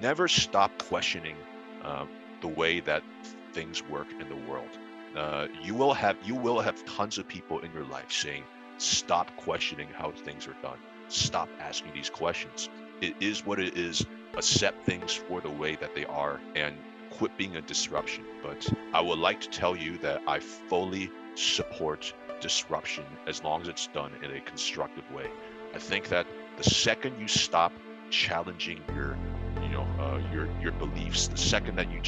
never stop questioning uh, the way that things work in the world. Uh, you will have you will have tons of people in your life saying, "Stop questioning how things are done. Stop asking these questions. It is what it is. Accept things for the way that they are, and quit being a disruption." But I would like to tell you that I fully support disruption as long as it's done in a constructive way. I think that the second you stop challenging your your your beliefs. The second that you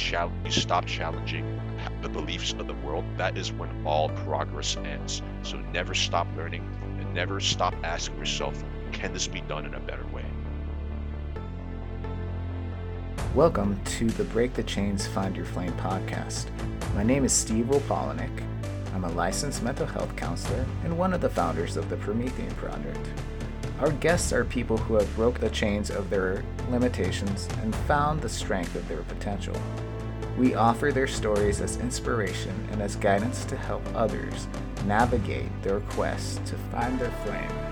you stop challenging the beliefs of the world that is when all progress ends. So never stop learning and never stop asking yourself can this be done in a better way? Welcome to the break the chains find your flame podcast. My name is steve Wopolnik. i'm a licensed mental health counselor and one of the founders of the promethean project our guests are people who have broke the chains of their limitations and found the strength of their potential. We offer their stories as inspiration and as guidance to help others navigate their quest to find their flame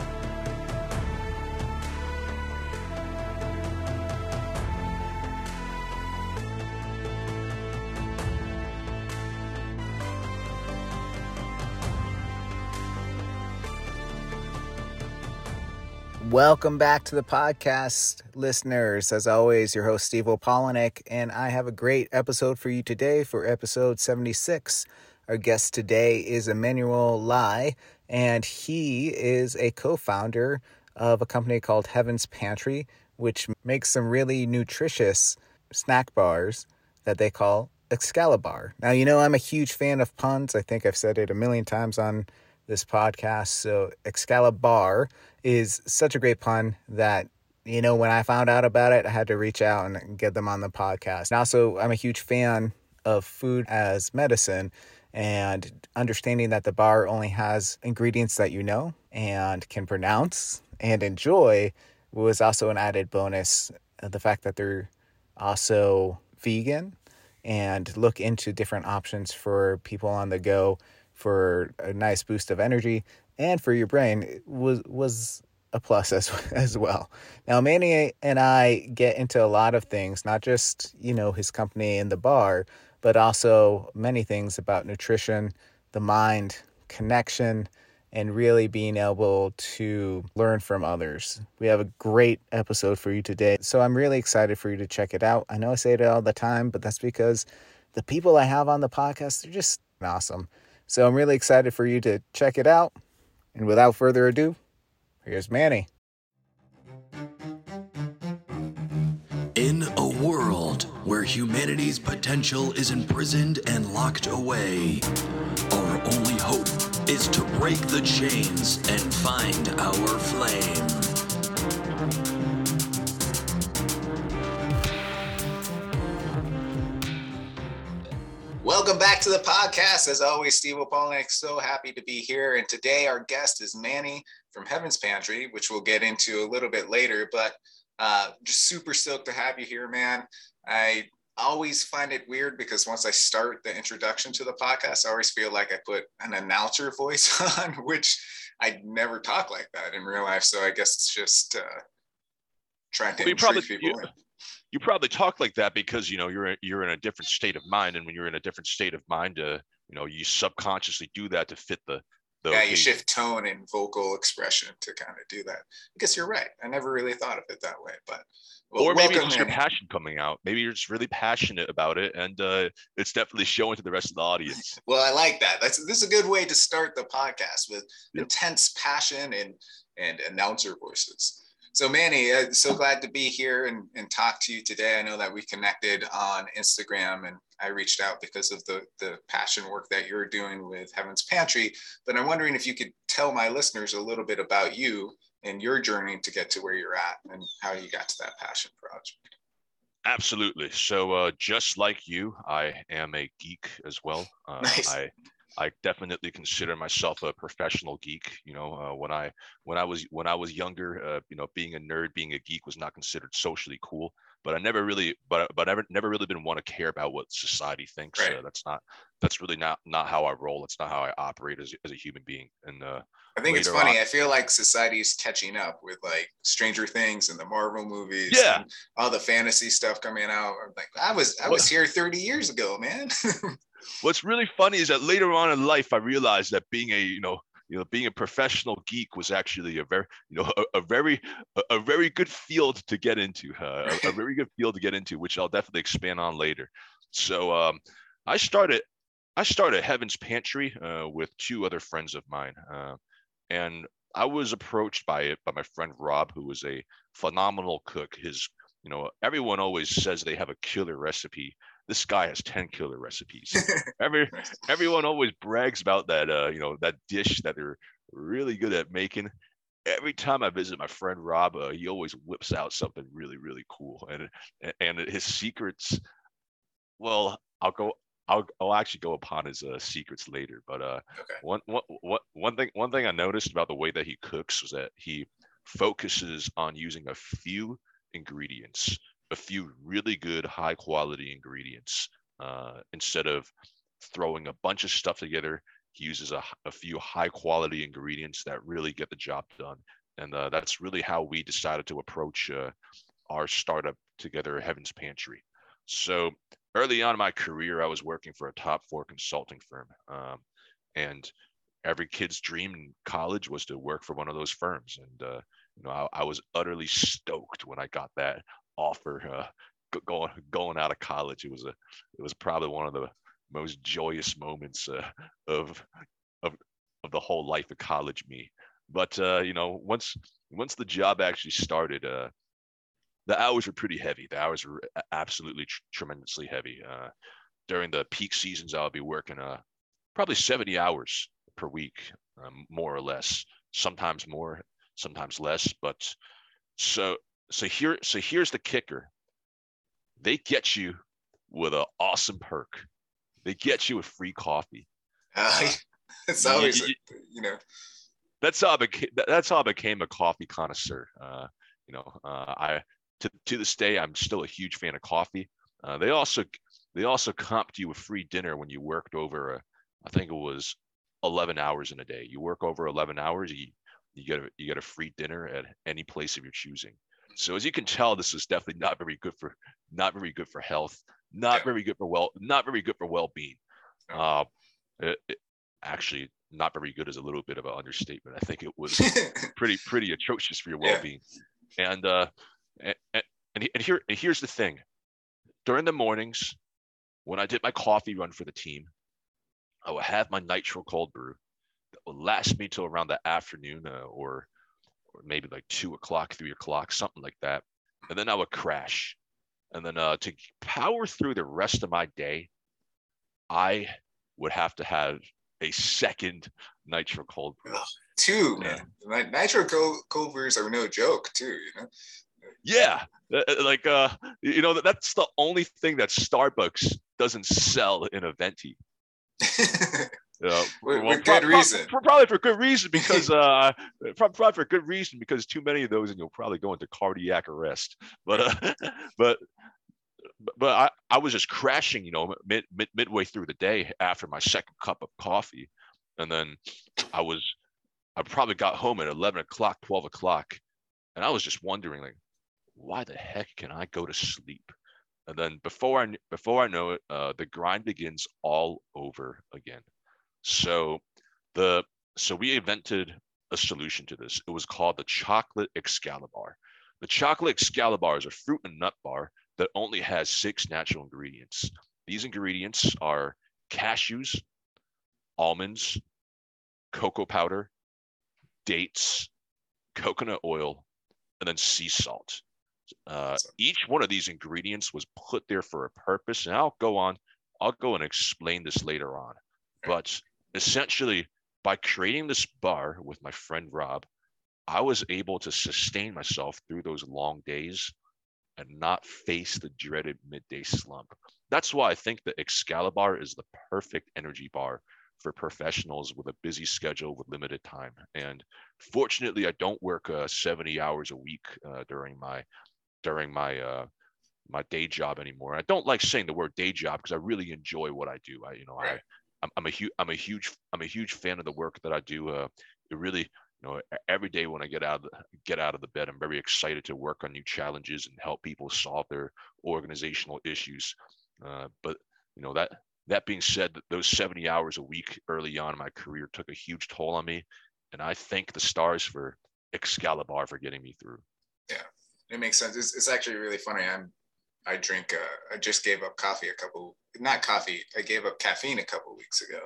Welcome back to the podcast, listeners. As always, your host, Steve Wopolnik, and I have a great episode for you today for episode 76. Our guest today is Emmanuel Lai, and he is a co founder of a company called Heaven's Pantry, which makes some really nutritious snack bars that they call Excalibur. Now, you know, I'm a huge fan of puns. I think I've said it a million times on this podcast. So, Excalibur is such a great pun that you know when I found out about it, I had to reach out and get them on the podcast. And also, I'm a huge fan of food as medicine and understanding that the bar only has ingredients that you know and can pronounce and enjoy was also an added bonus. The fact that they're also vegan and look into different options for people on the go for a nice boost of energy and for your brain was was a plus as as well. Now Manny and I get into a lot of things, not just, you know, his company and the bar, but also many things about nutrition, the mind, connection, and really being able to learn from others. We have a great episode for you today. So I'm really excited for you to check it out. I know I say it all the time, but that's because the people I have on the podcast, they're just awesome. So I'm really excited for you to check it out. And without further ado, here's Manny. In a world where humanity's potential is imprisoned and locked away, our only hope is to break the chains and find our flame. Welcome back to the podcast. As always, Steve Wopolnik, so happy to be here. And today our guest is Manny from Heaven's Pantry, which we'll get into a little bit later. But uh, just super stoked to have you here, man. I always find it weird because once I start the introduction to the podcast, I always feel like I put an announcer voice on, which I never talk like that in real life. So I guess it's just uh, trying to well, probably, people. You, you probably talk like that because you know you're you're in a different state of mind, and when you're in a different state of mind, uh, you know you subconsciously do that to fit the. the yeah, you shift tone and vocal expression to kind of do that. I guess you're right. I never really thought of it that way, but. Well, or maybe it's your passion coming out. Maybe you're just really passionate about it, and uh, it's definitely showing to the rest of the audience. well, I like that. That's this is a good way to start the podcast with yep. intense passion and and announcer voices. So Manny, uh, so glad to be here and, and talk to you today. I know that we connected on Instagram and I reached out because of the, the passion work that you're doing with Heaven's Pantry. But I'm wondering if you could tell my listeners a little bit about you and your journey to get to where you're at and how you got to that passion project. Absolutely. So, uh, just like you, I am a geek as well. Uh, nice. I I definitely consider myself a professional geek. You know, uh, when I when I was when I was younger, uh, you know, being a nerd, being a geek was not considered socially cool. But I never really, but but I've never really been one to care about what society thinks. Right. Uh, that's not that's really not not how I roll. It's not how I operate as, as a human being. And uh, I think it's funny. On, I feel like society's catching up with like Stranger Things and the Marvel movies. Yeah. all the fantasy stuff coming out. Like I was I was here 30 years ago, man. What's really funny is that later on in life, I realized that being a you know you know being a professional geek was actually a very you know a, a very a, a, very good field to get into uh, a, a, very good field to get into which i'll definitely expand on later so um, i started i started heaven's pantry uh, with two other friends of mine uh, and i was approached by it by my friend rob who was a phenomenal cook his you know everyone always says they have a killer recipe this guy has 10 killer recipes. Every everyone always brags about that uh, you know, that dish that they're really good at making. Every time I visit my friend Rob, uh, he always whips out something really, really cool. And and his secrets, well, I'll go I'll, I'll actually go upon his uh, secrets later. But uh, okay. one, one, one thing one thing I noticed about the way that he cooks was that he focuses on using a few ingredients a few really good high quality ingredients uh, instead of throwing a bunch of stuff together he uses a, a few high quality ingredients that really get the job done and uh, that's really how we decided to approach uh, our startup together heaven's pantry so early on in my career i was working for a top four consulting firm um, and every kid's dream in college was to work for one of those firms and uh, you know I, I, was utterly stoked when i got that offer uh, going going out of college. It was a it was probably one of the most joyous moments uh, of of of the whole life of college me. But uh, you know, once once the job actually started, uh, the hours were pretty heavy. The hours were absolutely tr- tremendously heavy. Uh, during the peak seasons, I'll be working uh, probably 70 hours per week, um, more or less. Sometimes more, sometimes less. But so so here so here's the kicker they get you with an awesome perk they get you with free coffee uh, it's always you, you, you, know that's how I became, that's how I became a coffee connoisseur uh, you know uh, I to, to this day I'm still a huge fan of coffee uh, they also they also comped you a free dinner when you worked over a, I think it was 11 hours in a day you work over 11 hours you you get a you get a free dinner at any place of your choosing so as you can tell, this is definitely not very good for not very good for health, not very good for well, not very good for well-being. Uh, it, it, actually, not very good is a little bit of an understatement. I think it was pretty pretty atrocious for your well-being. Yeah. And uh, and, and and here and here's the thing: during the mornings, when I did my coffee run for the team, I would have my nitro cold brew that would last me till around the afternoon uh, or or maybe like two o'clock, three o'clock, something like that. And then I would crash. And then uh, to power through the rest of my day, I would have to have a second nitro cold brew. Two, man. Nitro cold, cold brews are no joke, too, you know? Yeah, uh, like uh, you know, that's the only thing that Starbucks doesn't sell in a venti. Uh, with, well, with good pro- reason. Pro- probably for good reason because uh, probably for good reason because too many of those and you'll probably go into cardiac arrest. But uh, but but I, I was just crashing, you know, mid, mid midway through the day after my second cup of coffee, and then I was I probably got home at eleven o'clock, twelve o'clock, and I was just wondering like, why the heck can I go to sleep? And then before I before I know it, uh, the grind begins all over again. So the so we invented a solution to this. It was called the chocolate Excalibur. The chocolate Excalibur is a fruit and nut bar that only has six natural ingredients. These ingredients are cashews, almonds, cocoa powder, dates, coconut oil, and then sea salt. Uh, each one of these ingredients was put there for a purpose, and I'll go on. I'll go and explain this later on. But essentially by creating this bar with my friend Rob, I was able to sustain myself through those long days and not face the dreaded midday slump. That's why I think the Excalibur is the perfect energy bar for professionals with a busy schedule with limited time. And fortunately, I don't work uh, 70 hours a week uh, during my during my uh, my day job anymore. I don't like saying the word day job because I really enjoy what I do. I you know I I'm, I'm a huge I'm a huge I'm a huge fan of the work that I do. Uh, it really you know every day when I get out of the, get out of the bed, I'm very excited to work on new challenges and help people solve their organizational issues. Uh, but you know that that being said, those 70 hours a week early on in my career took a huge toll on me, and I thank the stars for Excalibur for getting me through. Yeah, it makes sense. It's, it's actually really funny. I'm I drink. Uh, I just gave up coffee a couple, not coffee. I gave up caffeine a couple weeks ago.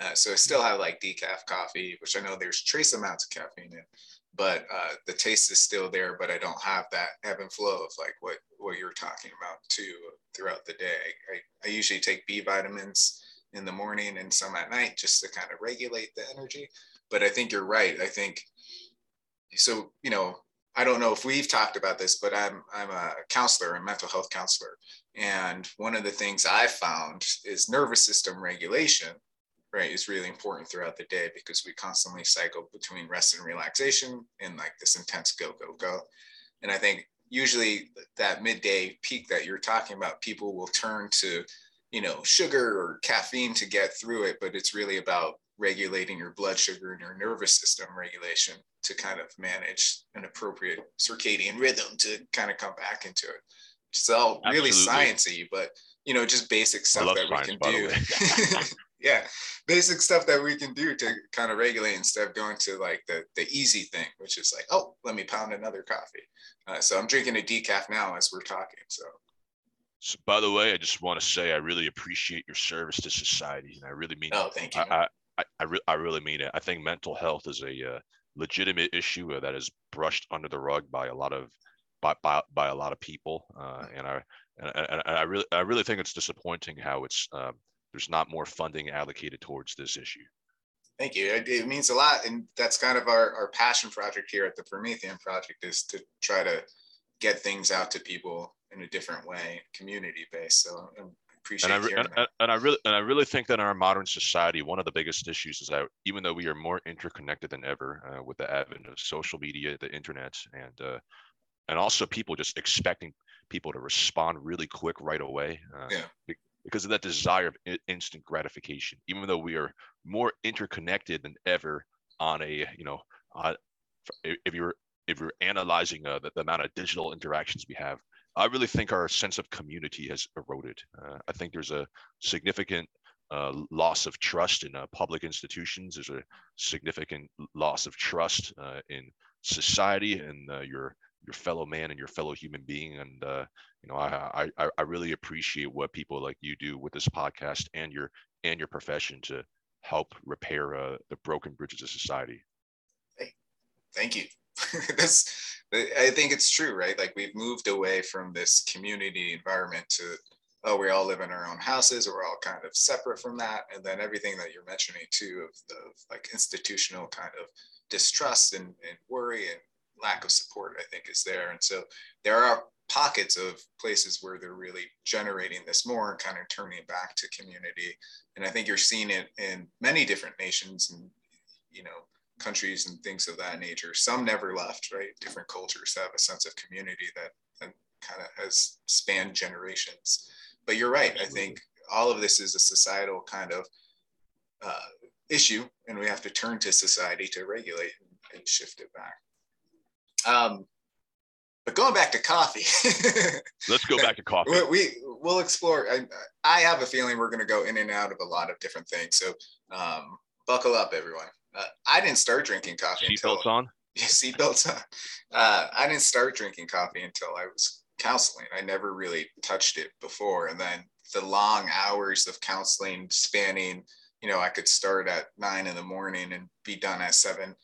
Uh, so I still have like decaf coffee, which I know there's trace amounts of caffeine in, but uh, the taste is still there. But I don't have that ebb and flow of like what what you're talking about too throughout the day. I, I usually take B vitamins in the morning and some at night just to kind of regulate the energy. But I think you're right. I think so. You know, I don't know if we've talked about this, but I'm I'm a counselor, a mental health counselor, and one of the things I found is nervous system regulation, right, is really important throughout the day because we constantly cycle between rest and relaxation and like this intense go go go, and I think usually that midday peak that you're talking about, people will turn to, you know, sugar or caffeine to get through it, but it's really about regulating your blood sugar and your nervous system regulation to kind of manage an appropriate circadian rhythm to kind of come back into it. It's all really sciencey, but you know, just basic stuff that science, we can do. yeah, basic stuff that we can do to kind of regulate instead of going to like the the easy thing, which is like, oh, let me pound another coffee. Uh, so I'm drinking a decaf now as we're talking. So. So, by the way, I just want to say I really appreciate your service to society, and I really mean. Oh, thank you. I, I, I, re- I really mean it. I think mental health is a uh, legitimate issue uh, that is brushed under the rug by a lot of by by, by a lot of people, uh, and I and, and, I really I really think it's disappointing how it's uh, there's not more funding allocated towards this issue. Thank you. It, it, means a lot, and that's kind of our, our passion project here at the Promethean Project is to try to get things out to people in a different way, community based. So I'm appreciate and I, and, and, I really and I really think that in our modern society, one of the biggest issues is that even though we are more interconnected than ever uh, with the advent of social media, the internet, and uh, and also people just expecting people to respond really quick right away. Uh, yeah. Because of that desire of instant gratification, even though we are more interconnected than ever on a you know, uh, if you're if you're analyzing uh, the, the amount of digital interactions we have, I really think our sense of community has eroded. Uh, I think there's a significant uh, loss of trust in uh, public institutions. There's a significant loss of trust uh, in society and uh, your your fellow man and your fellow human being. And uh, you know, I, I I really appreciate what people like you do with this podcast and your and your profession to help repair the broken bridges of society. Thank you. That's I think it's true, right? Like we've moved away from this community environment to oh, we all live in our own houses, we're all kind of separate from that. And then everything that you're mentioning too of the like institutional kind of distrust and, and worry and lack of support, I think is there. And so there are pockets of places where they're really generating this more and kind of turning back to community. And I think you're seeing it in many different nations and you know countries and things of that nature. Some never left, right? Different cultures have a sense of community that, that kind of has spanned generations. But you're right. I think all of this is a societal kind of uh, issue, and we have to turn to society to regulate and, and shift it back. Um, but going back to coffee, let's go back to coffee. We, we will explore. I, I have a feeling we're going to go in and out of a lot of different things. So um, buckle up, everyone. Uh, I didn't start drinking coffee seatbelts until on. Yeah, seatbelts on. Uh, I didn't start drinking coffee until I was counseling. I never really touched it before, and then the long hours of counseling spanning. You know, I could start at nine in the morning and be done at seven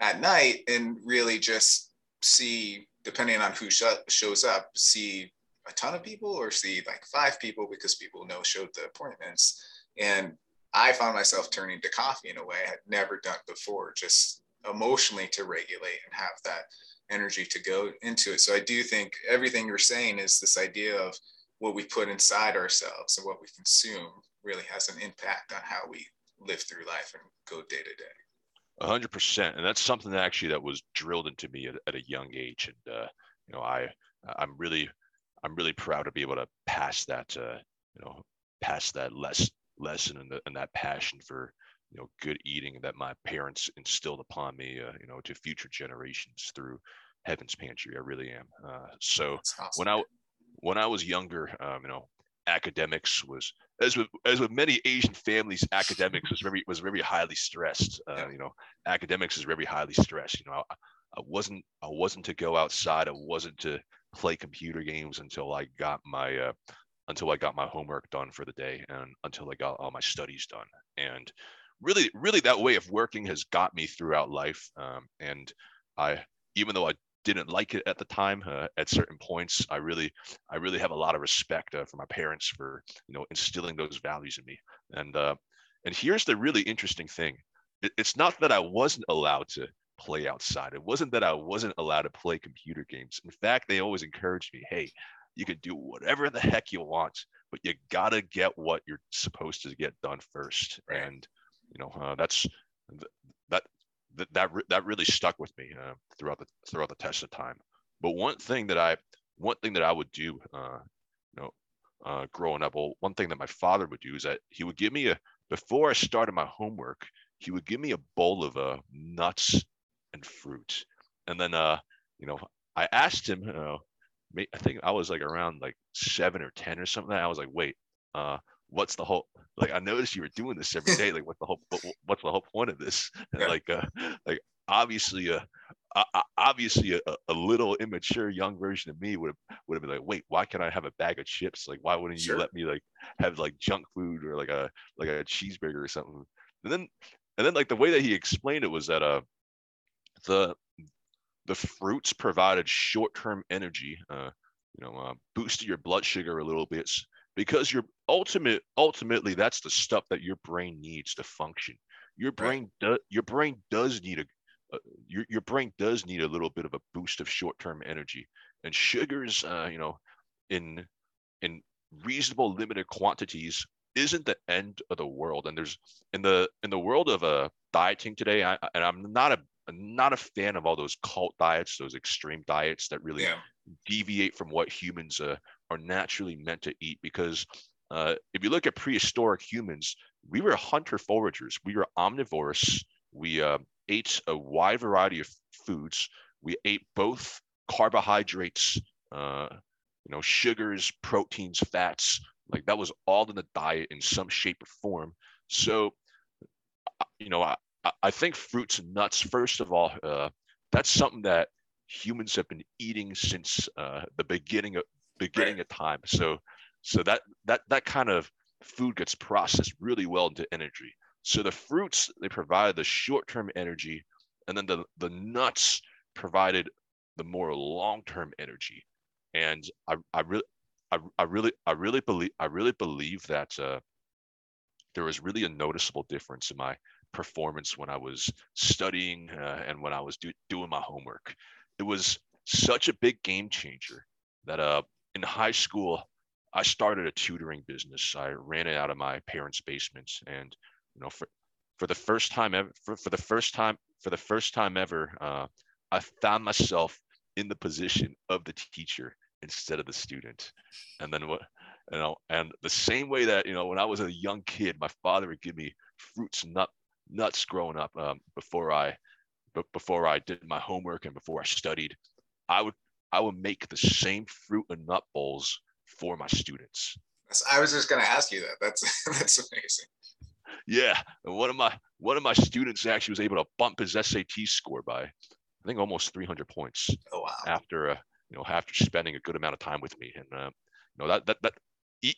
at night, and really just see, depending on who sh- shows up, see a ton of people or see like five people because people no showed the appointments and I found myself turning to coffee in a way I had never done before, just emotionally to regulate and have that energy to go into it. So I do think everything you're saying is this idea of what we put inside ourselves and what we consume really has an impact on how we live through life and go day to day. Hundred percent, and that's something that actually that was drilled into me at, at a young age, and uh, you know, I I'm really I'm really proud to be able to pass that uh, you know pass that less lesson and, the, and that passion for you know good eating that my parents instilled upon me uh, you know to future generations through heaven's pantry. I really am. Uh, so awesome. when i when i was younger um, you know academics was as with as with many asian families academics was very was very highly stressed. Uh, you know academics is very highly stressed. You know I, I wasn't i wasn't to go outside. I wasn't to play computer games until i got my uh, until i got my homework done for the day and until i got all my studies done and really, really that way of working has got me throughout life. Um, and I, even though I didn't like it at the time, uh, at certain points, I really, I really have a lot of respect uh, for my parents for, you know, instilling those values in me. And, uh, and here's the really interesting thing. It, it's not that I wasn't allowed to play outside. It wasn't that I wasn't allowed to play computer games. In fact, they always encouraged me, hey, you can do whatever the heck you want, but you gotta get what you're supposed to get done first. Right. And you know uh, that's that that that, that really stuck with me uh, throughout the throughout the test of time but one thing that i one thing that i would do uh, you know uh, growing up well one thing that my father would do is that he would give me a before i started my homework he would give me a bowl of uh, nuts and fruit and then uh you know i asked him uh, i think i was like around like seven or ten or something i was like wait uh what's the whole like I noticed you were doing this every day. Like, what's the whole what's the whole point of this? And like, uh, like obviously, uh, uh, obviously, a, a, little immature young version of me would have would have been like, wait, why can't I have a bag of chips? Like, why wouldn't sure. you let me like have like junk food or like a like a cheeseburger or something? And then and then like the way that he explained it was that uh the the fruits provided short-term energy, uh, you know, uh, boosted your blood sugar a little bit because your ultimate ultimately that's the stuff that your brain needs to function. Your brain right. does your brain does need a uh, your, your brain does need a little bit of a boost of short-term energy. And sugars uh, you know in in reasonable limited quantities isn't the end of the world. And there's in the in the world of uh dieting today I, and i'm not a not a fan of all those cult diets those extreme diets that really yeah. deviate from what humans uh, are naturally meant to eat because uh, if you look at prehistoric humans, we were hunter foragers. We were omnivorous. We uh, ate a wide variety of foods. We ate both carbohydrates, uh, you know, sugars, proteins, fats. Like that was all in the diet in some shape or form. So, uh, you know, I, I think fruits and nuts, first of all, uh, that's something that humans have been eating since uh, the beginning of beginning right. of time. So so that that that kind of food gets processed really well into energy. So the fruits they provide the short-term energy, and then the the nuts provided the more long-term energy. And I I really I, I really I really believe I really believe that uh, there was really a noticeable difference in my performance when I was studying uh, and when I was do, doing my homework. It was such a big game changer that uh, in high school, I started a tutoring business. I ran it out of my parents' basement, and you know, for for the first time ever, for, for the first time, for the first time ever, uh, I found myself in the position of the teacher instead of the student. And then what, you know, and the same way that you know, when I was a young kid, my father would give me fruits, nut, nuts growing up um, before I, before I did my homework and before I studied. I would I would make the same fruit and nut bowls for my students. I was just going to ask you that. That's that's amazing. Yeah, and one of my one of my students actually was able to bump his SAT score by, I think, almost 300 points. Oh wow! After uh, you know, after spending a good amount of time with me, and uh, you know that that that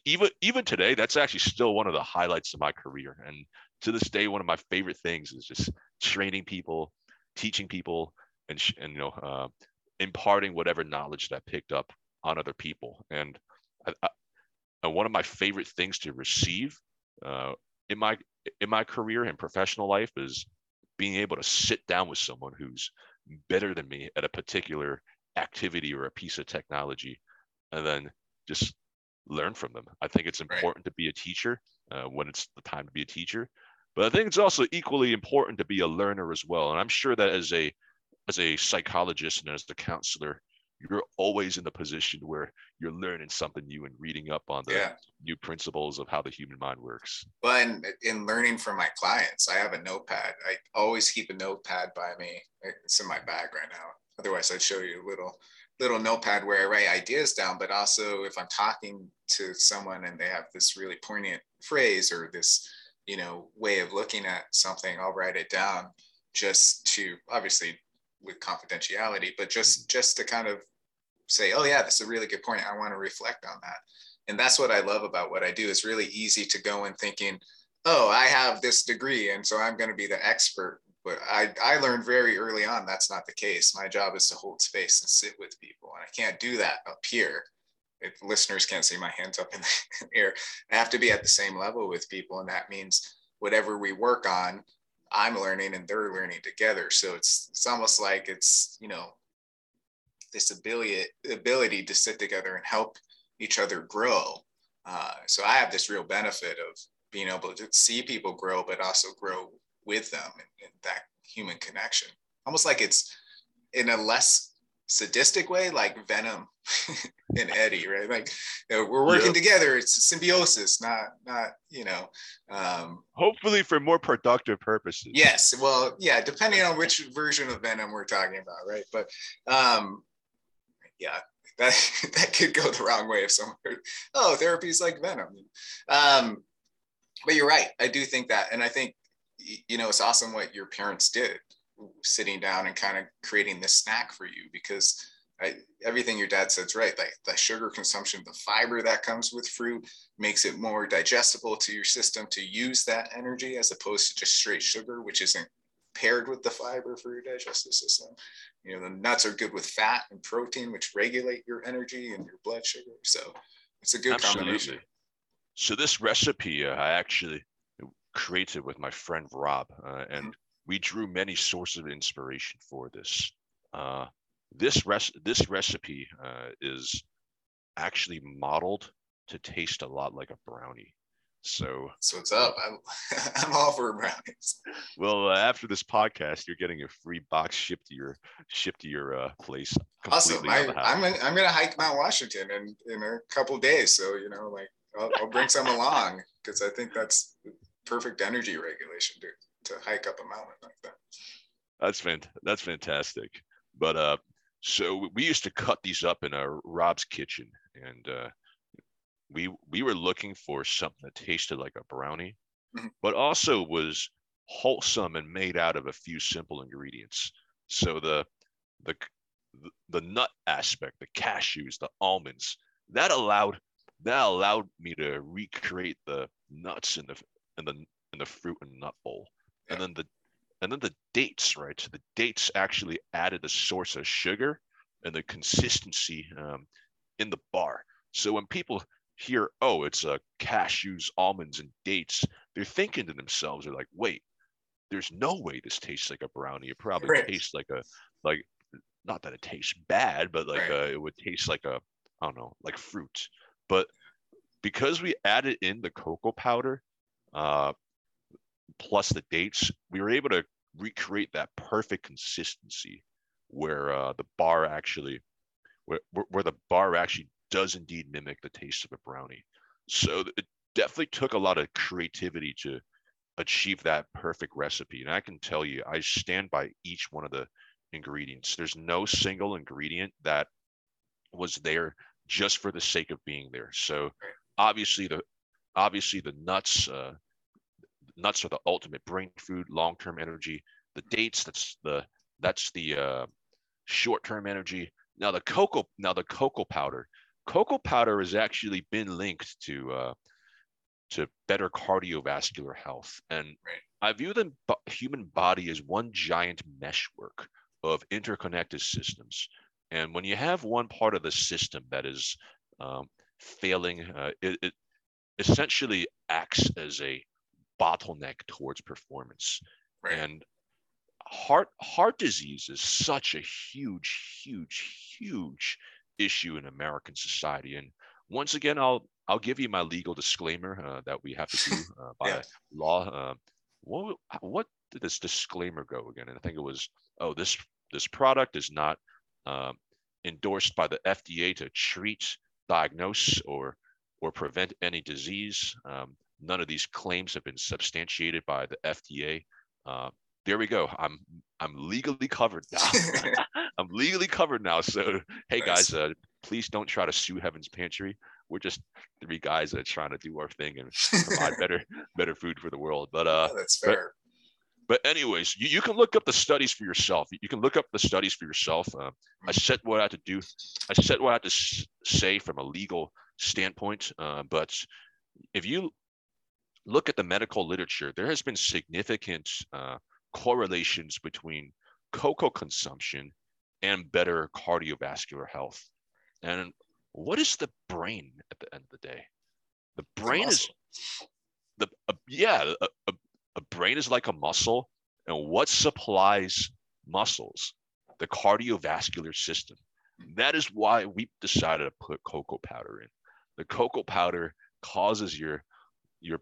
even even today, that's actually still one of the highlights of my career. And to this day, one of my favorite things is just training people, teaching people, and and you know, uh, imparting whatever knowledge that I picked up on other people. And I, I, and one of my favorite things to receive uh, in my in my career and professional life is being able to sit down with someone who's better than me at a particular activity or a piece of technology, and then just learn from them. I think it's important right. to be a teacher uh, when it's the time to be a teacher, but I think it's also equally important to be a learner as well. And I'm sure that as a as a psychologist and as a counselor, you're always in the position where you're learning something new and reading up on the Yeah. new principles of how the human mind works. Well, and in learning from my clients, I have a notepad. I always keep a notepad by me. It's in my bag right now. Otherwise, I'd show you a little little notepad where I write ideas down. But also, if I'm talking to someone and they have this really poignant phrase or this, you know, way of looking at something, I'll write it down just to obviously with confidentiality, but just just to kind of say, oh yeah, that's a really good point. I want to reflect on that. And that's what I love about what I do. It's really easy to go in thinking, oh, I have this degree, and so I'm going to be the expert. But I, I learned very early on that's not the case. My job is to hold space and sit with people. And I can't do that up here. If listeners can't see my hands up in the air, I have to be at the same level with people. And that means whatever we work on, I'm learning and they're learning together. So it's it's almost like it's, you know, this ability ability to sit together and help each other grow. Uh, so I have this real benefit of being able to see people grow, but also grow with them and, and that human connection. Almost like it's in a less sadistic way, like Venom and Eddie, right? Like we're working Yep. together. It's symbiosis, not not you know. Um, Hopefully, for more productive purposes. Yes, well, yeah, depending on which version of Venom we're talking about, right? But um, yeah, that that could go the wrong way if someone oh, therapy is like Venom. Um, but you're right. I do think that, and I think you know it's awesome what your parents did, sitting down and kind of creating this snack for you because. I, everything your dad said's right. Like the sugar consumption, the fiber that comes with fruit makes it more digestible to your system to use that energy as opposed to just straight sugar, which isn't paired with the fiber for your digestive system. You know, the nuts are good with fat and protein, which regulate your energy and your blood sugar. So it's a good combination. So this recipe uh, I actually created with my friend Rob, uh, and we drew many sources of inspiration for this. Uh, this res- this recipe uh, is actually modeled to taste a lot like a brownie. So, So what's up? I'm, I'm all for brownies. well, uh, after this podcast, you're getting a free box shipped to your shipped to your uh, place. Awesome. I, out of the house. I'm, gonna- I'm to hike Mount Washington in, in a couple days. So, you know, like I'll, I'll bring some along because I think that's perfect energy regulation to, to hike up a mountain like that. That's fant- that's fantastic. But uh, so we used to cut these up in our Rob's kitchen, and uh, we we were looking for something that tasted like a brownie, Mhm. but also was wholesome and made out of a few simple ingredients. So the the the nut aspect, the cashews, the almonds, that allowed that allowed me to recreate the nuts in the in the in the fruit and nut bowl, and then the and then the dates, right? So the dates actually added a source of sugar and the consistency um, in the bar. So when people hear, oh, it's uh, cashews, almonds, and dates, they're thinking to themselves, they're like, wait, there's no way this tastes like a brownie. It probably Right. tastes like a like not that it tastes bad, but like Right. uh, it would taste like a I don't know, like fruit. But because we added in the cocoa powder, uh, plus the dates, we were able to recreate that perfect consistency where uh, the bar actually, where, where the bar actually does indeed mimic the taste of a brownie. So it definitely took a lot of creativity to achieve that perfect recipe. And I can tell you, I stand by each one of the ingredients. There's no single ingredient that was there just for the sake of being there. So obviously the obviously the nuts uh, nuts are the ultimate brain food, long-term energy. The dates that's the that's the uh, short-term energy. Now the cocoa now the cocoa powder. Cocoa powder has actually been linked to uh, to better cardiovascular health, and Right. I view the human body as one giant meshwork of interconnected systems. And when you have one part of the system that is um, failing, uh, it, it essentially acts as a bottleneck towards performance. Right. And heart heart disease is such a huge, huge, huge issue in American society. And once again, I'll I'll give you my legal disclaimer uh, that we have to do uh, by law. Uh, what what did this disclaimer go again? And I think it was, oh, this this product is not um, endorsed by the FDA to treat, diagnose, or or prevent any disease. Um, none of these claims have been substantiated by the FDA. Uh, there we go. I'm I'm legally covered now. I'm legally covered now. So hey nice. guys, uh, please don't try to sue Heaven's Pantry. We're just three guys that are trying to do our thing and provide better better food for the world. But uh, oh, that's fair. But, but anyways, you, you can look up the studies for yourself. You can look up the studies for yourself. Uh, I said what I had to do. I said what I had to say from a legal standpoint. Uh, but if you look at the medical literature, there has been significant uh, correlations between cocoa consumption and better cardiovascular health. And what is the brain at the end of the day? The brain is the uh, yeah, a, a, a brain is like a muscle, and what supplies muscles? The cardiovascular system. That is why we decided to put cocoa powder in. The cocoa powder causes your your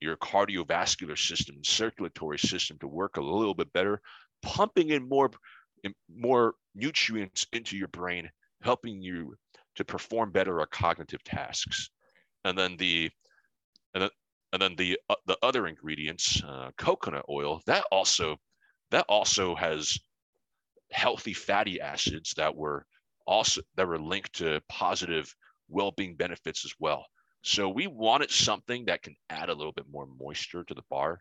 your cardiovascular system circulatory system to work a little bit better, pumping in more more nutrients into your brain, helping you to perform better at cognitive tasks. And then the and then, and then the uh, the other ingredients, uh, coconut oil, that also that also has healthy fatty acids that were also that were linked to positive well-being benefits as well. So we wanted something that can add a little bit more moisture to the bar.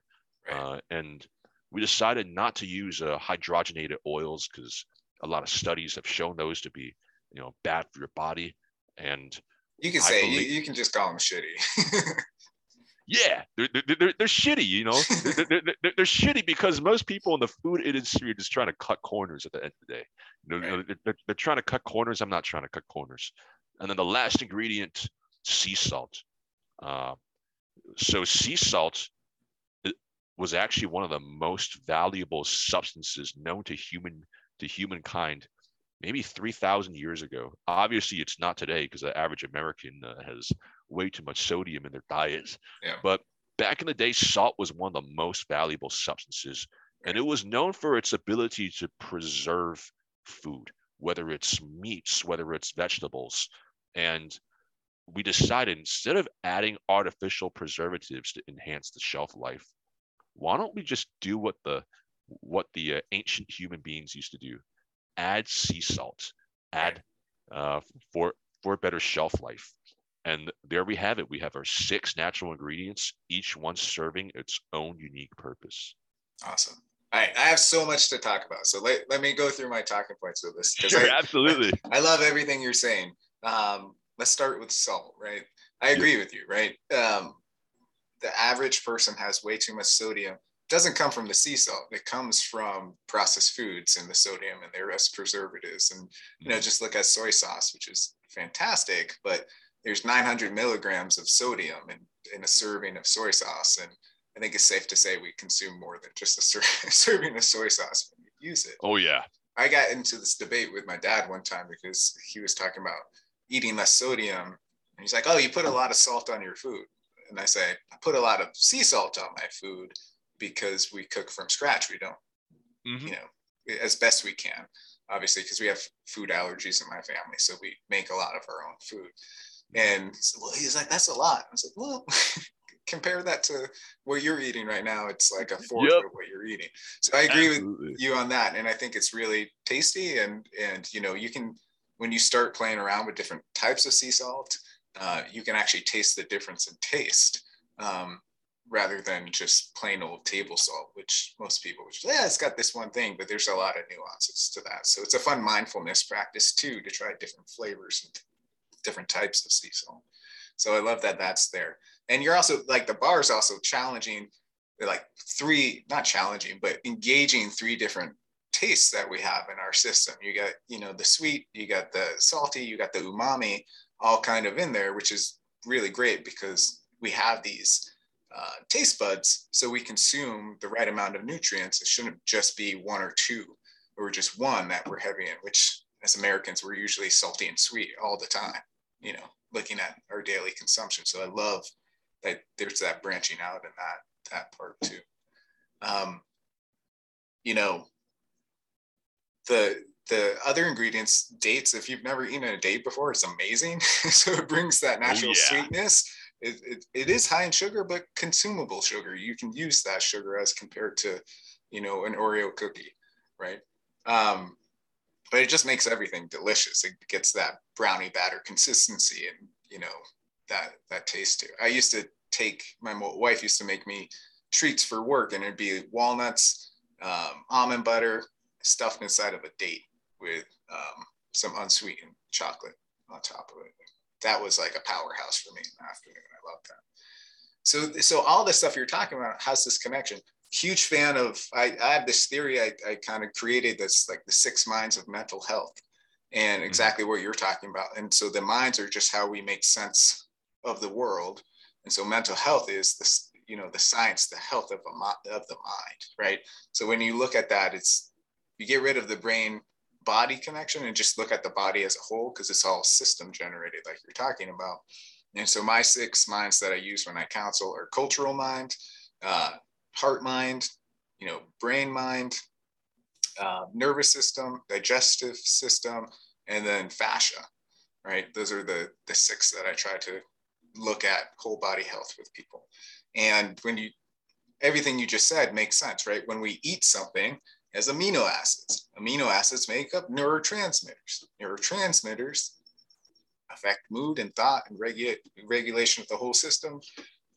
Right. Uh, and we decided not to use uh, hydrogenated oils because a lot of studies have shown those to be, you know, bad for your body. And you can say believe, you, you, can just call them shitty. yeah, they're, they're, they're, shitty. You know, they're, they're, they're, shitty because most people in the food industry are just trying to cut corners at the end of the day. You know, right. they're, they're trying to cut corners. I'm not trying to cut corners. And then the last ingredient sea salt. Uh, so sea salt was actually one of the most valuable substances known to human to humankind maybe 3000 years ago obviously it's not today because the average american uh, has way too much sodium in their diets yeah. but back in the day salt was one of the most valuable substances and it was known for its ability to preserve food whether it's meats whether it's vegetables and we decided instead of adding artificial preservatives to enhance the shelf life, why don't we just do what the what the uh, ancient human beings used to do? Add sea salt, add uh, for for better shelf life. And there we have it. We have our six natural ingredients, each one serving its own unique purpose. Awesome. All right, I have so much to talk about. So let, let me go through my talking points with this. Sure, I, absolutely. I, I love everything you're saying. Um, let's start with salt, right? I agree yeah. with you, right? Um, the average person has way too much sodium. It doesn't come from the sea salt. It comes from processed foods and the sodium and their rest preservatives. And you know, mm-hmm. just look at soy sauce, which is fantastic, but there's 900 milligrams of sodium in, in a serving of soy sauce. And I think it's safe to say we consume more than just a ser- serving of soy sauce when we use it. Oh yeah. I got into this debate with my dad one time because he was talking about eating less sodium. And he's like, oh, you put a lot of salt on your food. And I say, I put a lot of sea salt on my food because we cook from scratch. We don't, mm-hmm. you know, as best we can, obviously, because we have food allergies in my family. So we make a lot of our own food. And well, he's like, that's a lot. I was like, well, compare that to what you're eating right now. It's like a fourth yep. of what you're eating. So I agree Absolutely. with you on that. And I think it's really tasty and, and, you know, you can, when you start playing around with different types of sea salt, uh, you can actually taste the difference in taste um, rather than just plain old table salt, which most people would just, yeah, it's got this one thing, but there's a lot of nuances to that. So it's a fun mindfulness practice too, to try different flavors and different types of sea salt. So I love that that's there. And you're also like the bar is also challenging, like three, not challenging, but engaging three different tastes that we have in our system. You got, you know, the sweet, you got the salty, you got the umami, all kind of in there, which is really great because we have these uh, taste buds, so we consume the right amount of nutrients. It shouldn't just be one or two, or just one that we're heavy in. Which, as Americans, we're usually salty and sweet all the time. You know, looking at our daily consumption. So I love that there's that branching out in that that part too. Um, you know, the the other ingredients, dates, if you've never eaten a date before, it's amazing. so it brings that natural oh, yeah. sweetness. It, it, it is high in sugar, but consumable sugar. You can use that sugar as compared to, you know, an Oreo cookie, right? Um, but it just makes everything delicious. It gets that brownie batter consistency and, you know, that, that taste too. I used to take, my wife used to make me treats for work and it'd be walnuts, um, almond butter, stuffed inside of a date with um, some unsweetened chocolate on top of it. That was like a powerhouse for me in the afternoon. I love that. So, so all the stuff you're talking about has this connection. Huge fan of. I, I have this theory. I, I kind of created this like the six minds of mental health, and mm-hmm. exactly what you're talking about. And so the minds are just how we make sense of the world. And so mental health is this, you know, the science, the health of, a, of the mind, right? So when you look at that, it's you get rid of the brain body connection and just look at the body as a whole because it's all system generated like you're talking about. And so my six minds that i use when i counsel are cultural mind uh, heart mind you know brain mind uh, nervous system digestive system and then fascia right? Those are the the six that i try to look at whole body health with people. And when you everything you just said makes sense right? When we eat something as amino acids. Amino acids make up neurotransmitters. Neurotransmitters affect mood and thought and regu- regulation of the whole system.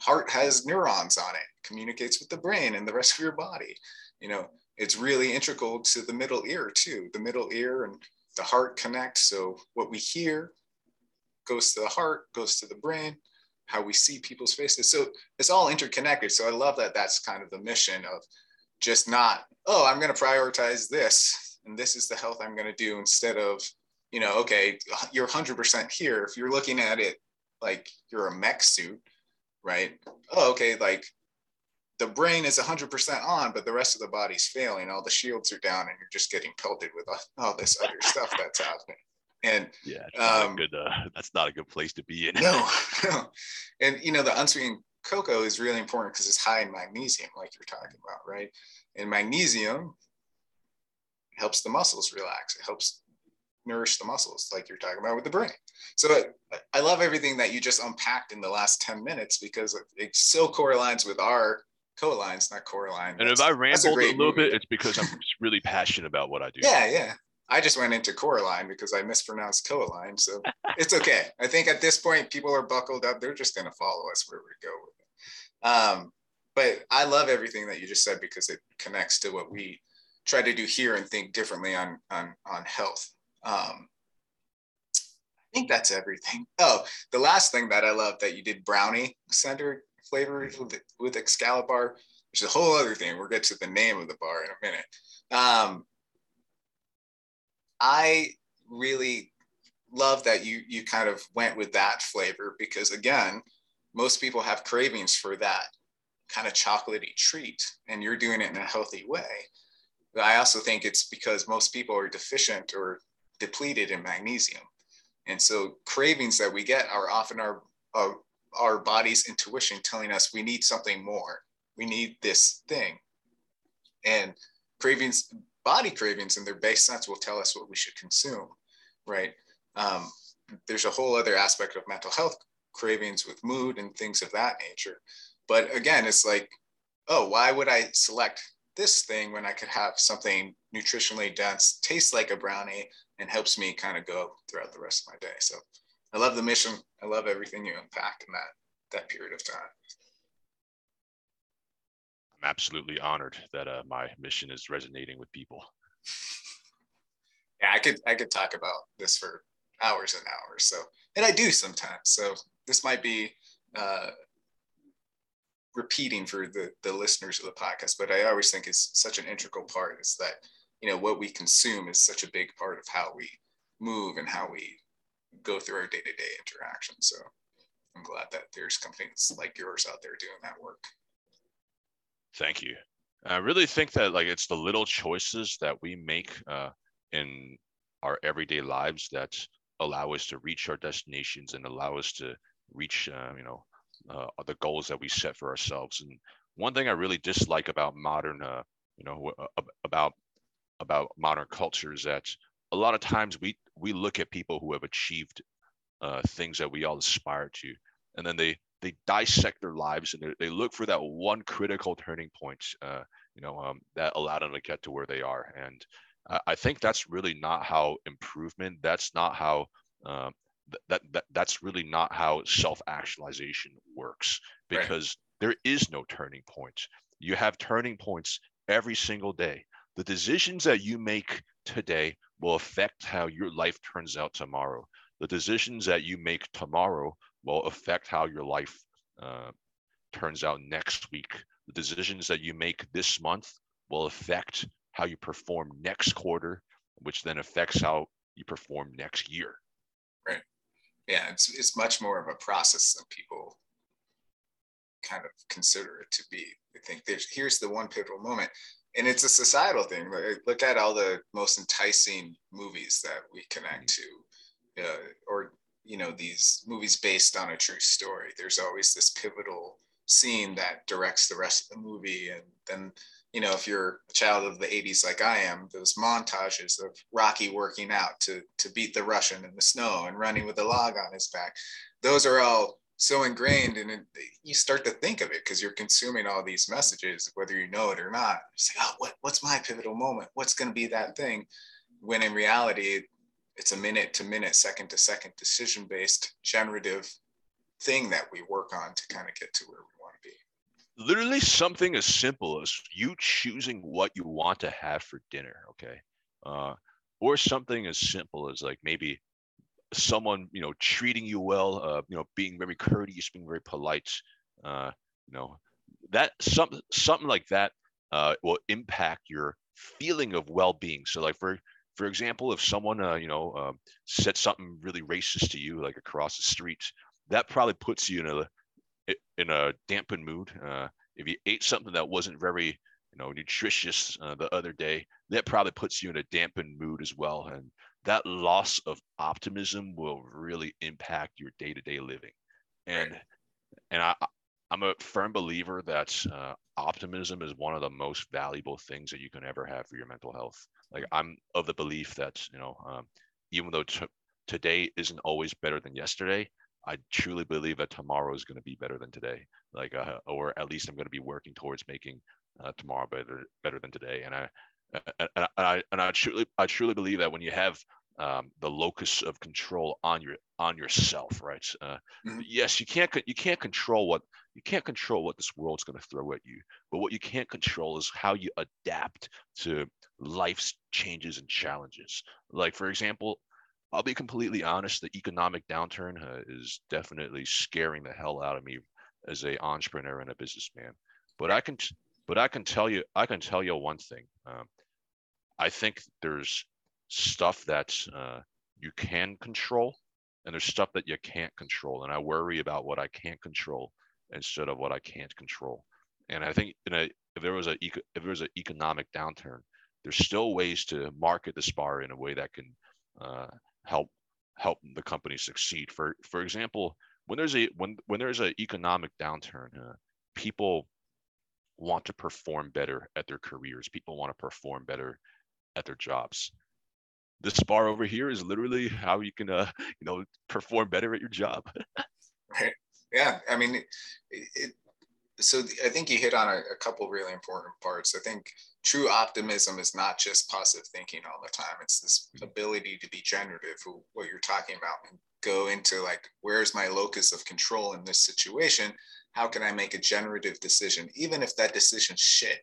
Heart has neurons on it, communicates with the brain and the rest of your body. You know, it's really integral to the middle ear too. The middle ear and the heart connect. So what we hear goes to the heart, goes to the brain, how we see people's faces. So it's all interconnected. So I love that that's kind of the mission of just not, oh, I'm going to prioritize this and this is the health I'm going to do instead of, you know, okay, you're 100% here. If you're looking at it like you're a mech suit, right? Oh, okay, like the brain is 100% on, but the rest of the body's failing. All the shields are down, and you're just getting pelted with all this other stuff that's happening. And yeah, um, good, uh, that's not a good place to be in. no, no. And you know, the unsweetened cocoa is really important because it's high in magnesium, like you're talking about, right? And magnesium helps the muscles relax. It helps nourish the muscles, like you're talking about with the brain. So I love everything that you just unpacked in the last 10 minutes because it so correlates with our co-lines, not Coraline. And if I rambled a, a little movie. bit, it's because I'm really passionate about what I do. Yeah, yeah. I just went into Coraline because I mispronounced Coaline. So it's okay. I think at this point, people are buckled up. They're just going to follow us where we go with it. Um, but I love everything that you just said because it connects to what we try to do here and think differently on, on, on health. Um, I think that's everything. Oh, the last thing that I love that you did brownie centered flavor with, with Excalibar, which is a whole other thing. We'll get to the name of the bar in a minute. Um, I really love that you you kind of went with that flavor because again, most people have cravings for that kind of chocolatey treat, and you're doing it in a healthy way. But I also think it's because most people are deficient or depleted in magnesium. And so cravings that we get are often our, our, our body's intuition telling us we need something more. We need this thing. And cravings body cravings and their base sense will tell us what we should consume, right? Um, there's a whole other aspect of mental health cravings with mood and things of that nature. But again, it's like, oh, why would I select this thing when I could have something nutritionally dense, tastes like a brownie, and helps me kind of go throughout the rest of my day? So I love the mission. I love everything you unpack in that that period of time. I'm absolutely honored that uh, my mission is resonating with people. Yeah, I could I could talk about this for hours and hours. So, and I do sometimes. So this might be uh, repeating for the the listeners of the podcast, but I always think it's such an integral part. Is that you know what we consume is such a big part of how we move and how we go through our day to day interactions. So I'm glad that there's companies like yours out there doing that work. Thank you. I really think that like it's the little choices that we make uh, in our everyday lives that allow us to reach our destinations and allow us to reach uh, you know uh, the goals that we set for ourselves. And one thing I really dislike about modern uh, you know about about modern culture is that a lot of times we we look at people who have achieved uh, things that we all aspire to, and then they they dissect their lives and they, look for that one critical turning point, uh, you know, um, that allowed them to get to where they are. And uh, I think that's really not how improvement. That's not how. Um, that, that that's really not how self-actualization works because right. there is no turning point you have turning points every single day the decisions that you make today will affect how your life turns out tomorrow. The decisions that you make tomorrow will affect how your life uh, turns out next week. The decisions that you make this month will affect how you perform next quarter, which then affects how you perform next year. Right. Yeah, it's it's much more of a process than people kind of consider it to be. I think there's here's the one pivotal moment and it's a societal thing. Look at all the most enticing movies that we connect to, uh, or you know these movies based on a true story. There's always this pivotal scene that directs the rest of the movie, and then you know if you're a child of the 80s like I am, those montages of Rocky working out to to beat the Russian in the snow and running with a log on his back, those are all so ingrained and you start to think of it because you're consuming all these messages whether you know it or not. It's like oh what, what's my pivotal moment? What's going to be that thing? When in reality it's a minute to minute second to second decision based generative thing that we work on to kind of get to where we want to be. Literally something as simple as you choosing what you want to have for dinner okay? Uh, or something as simple as like maybe someone you know treating you well uh, you know being very courteous being very polite uh, you know that some something like that uh, will impact your feeling of well-being. So like for for example if someone uh, you know um, said something really racist to you like across the street that probably puts you in a in a dampened mood. Uh, if you ate something that wasn't very you know nutritious uh, the other day that probably puts you in a dampened mood as well and that loss of optimism will really impact your day-to-day living. And and i i'm a firm believer that uh, optimism is one of the most valuable things that you can ever have for your mental health like i'm of the belief that you know um, even though t- today isn't always better than yesterday i truly believe that tomorrow is going to be better than today. Like uh, or at least i'm going to be working towards making uh, tomorrow better better than today. And i and, and I and I truly I truly believe that when you have um, the locus of control on your on yourself, right? Uh, mm-hmm. Yes, you can't you can't control what you can't control what this world's going to throw at you, but what you can't control is how you adapt to life's changes and challenges. Like for example, I'll be completely honest: the economic downturn uh, is definitely scaring the hell out of me as a entrepreneur and a businessman. But I can but I can tell you I can tell you one thing. Um, I think there's stuff that uh, you can control and there's stuff that you can't control. And I worry about what I can't control instead of what I can't control. And I think in a, if there was a if there was an economic downturn, there's still ways to market the spar in a way that can uh, help help the company succeed. For for example, when there's a when when there's an economic downturn, uh, people want to perform better at their careers. People want to perform better at their jobs. This bar over here is literally how you can, uh, you know, perform better at your job. right. Yeah. I mean, it, it, so I think you hit on a, a couple really important parts. I think true optimism is not just positive thinking all the time. It's this mm-hmm. ability to be generative, what you're talking about, and go into like, where's my locus of control in this situation? How can I make a generative decision, even if that decision's shit,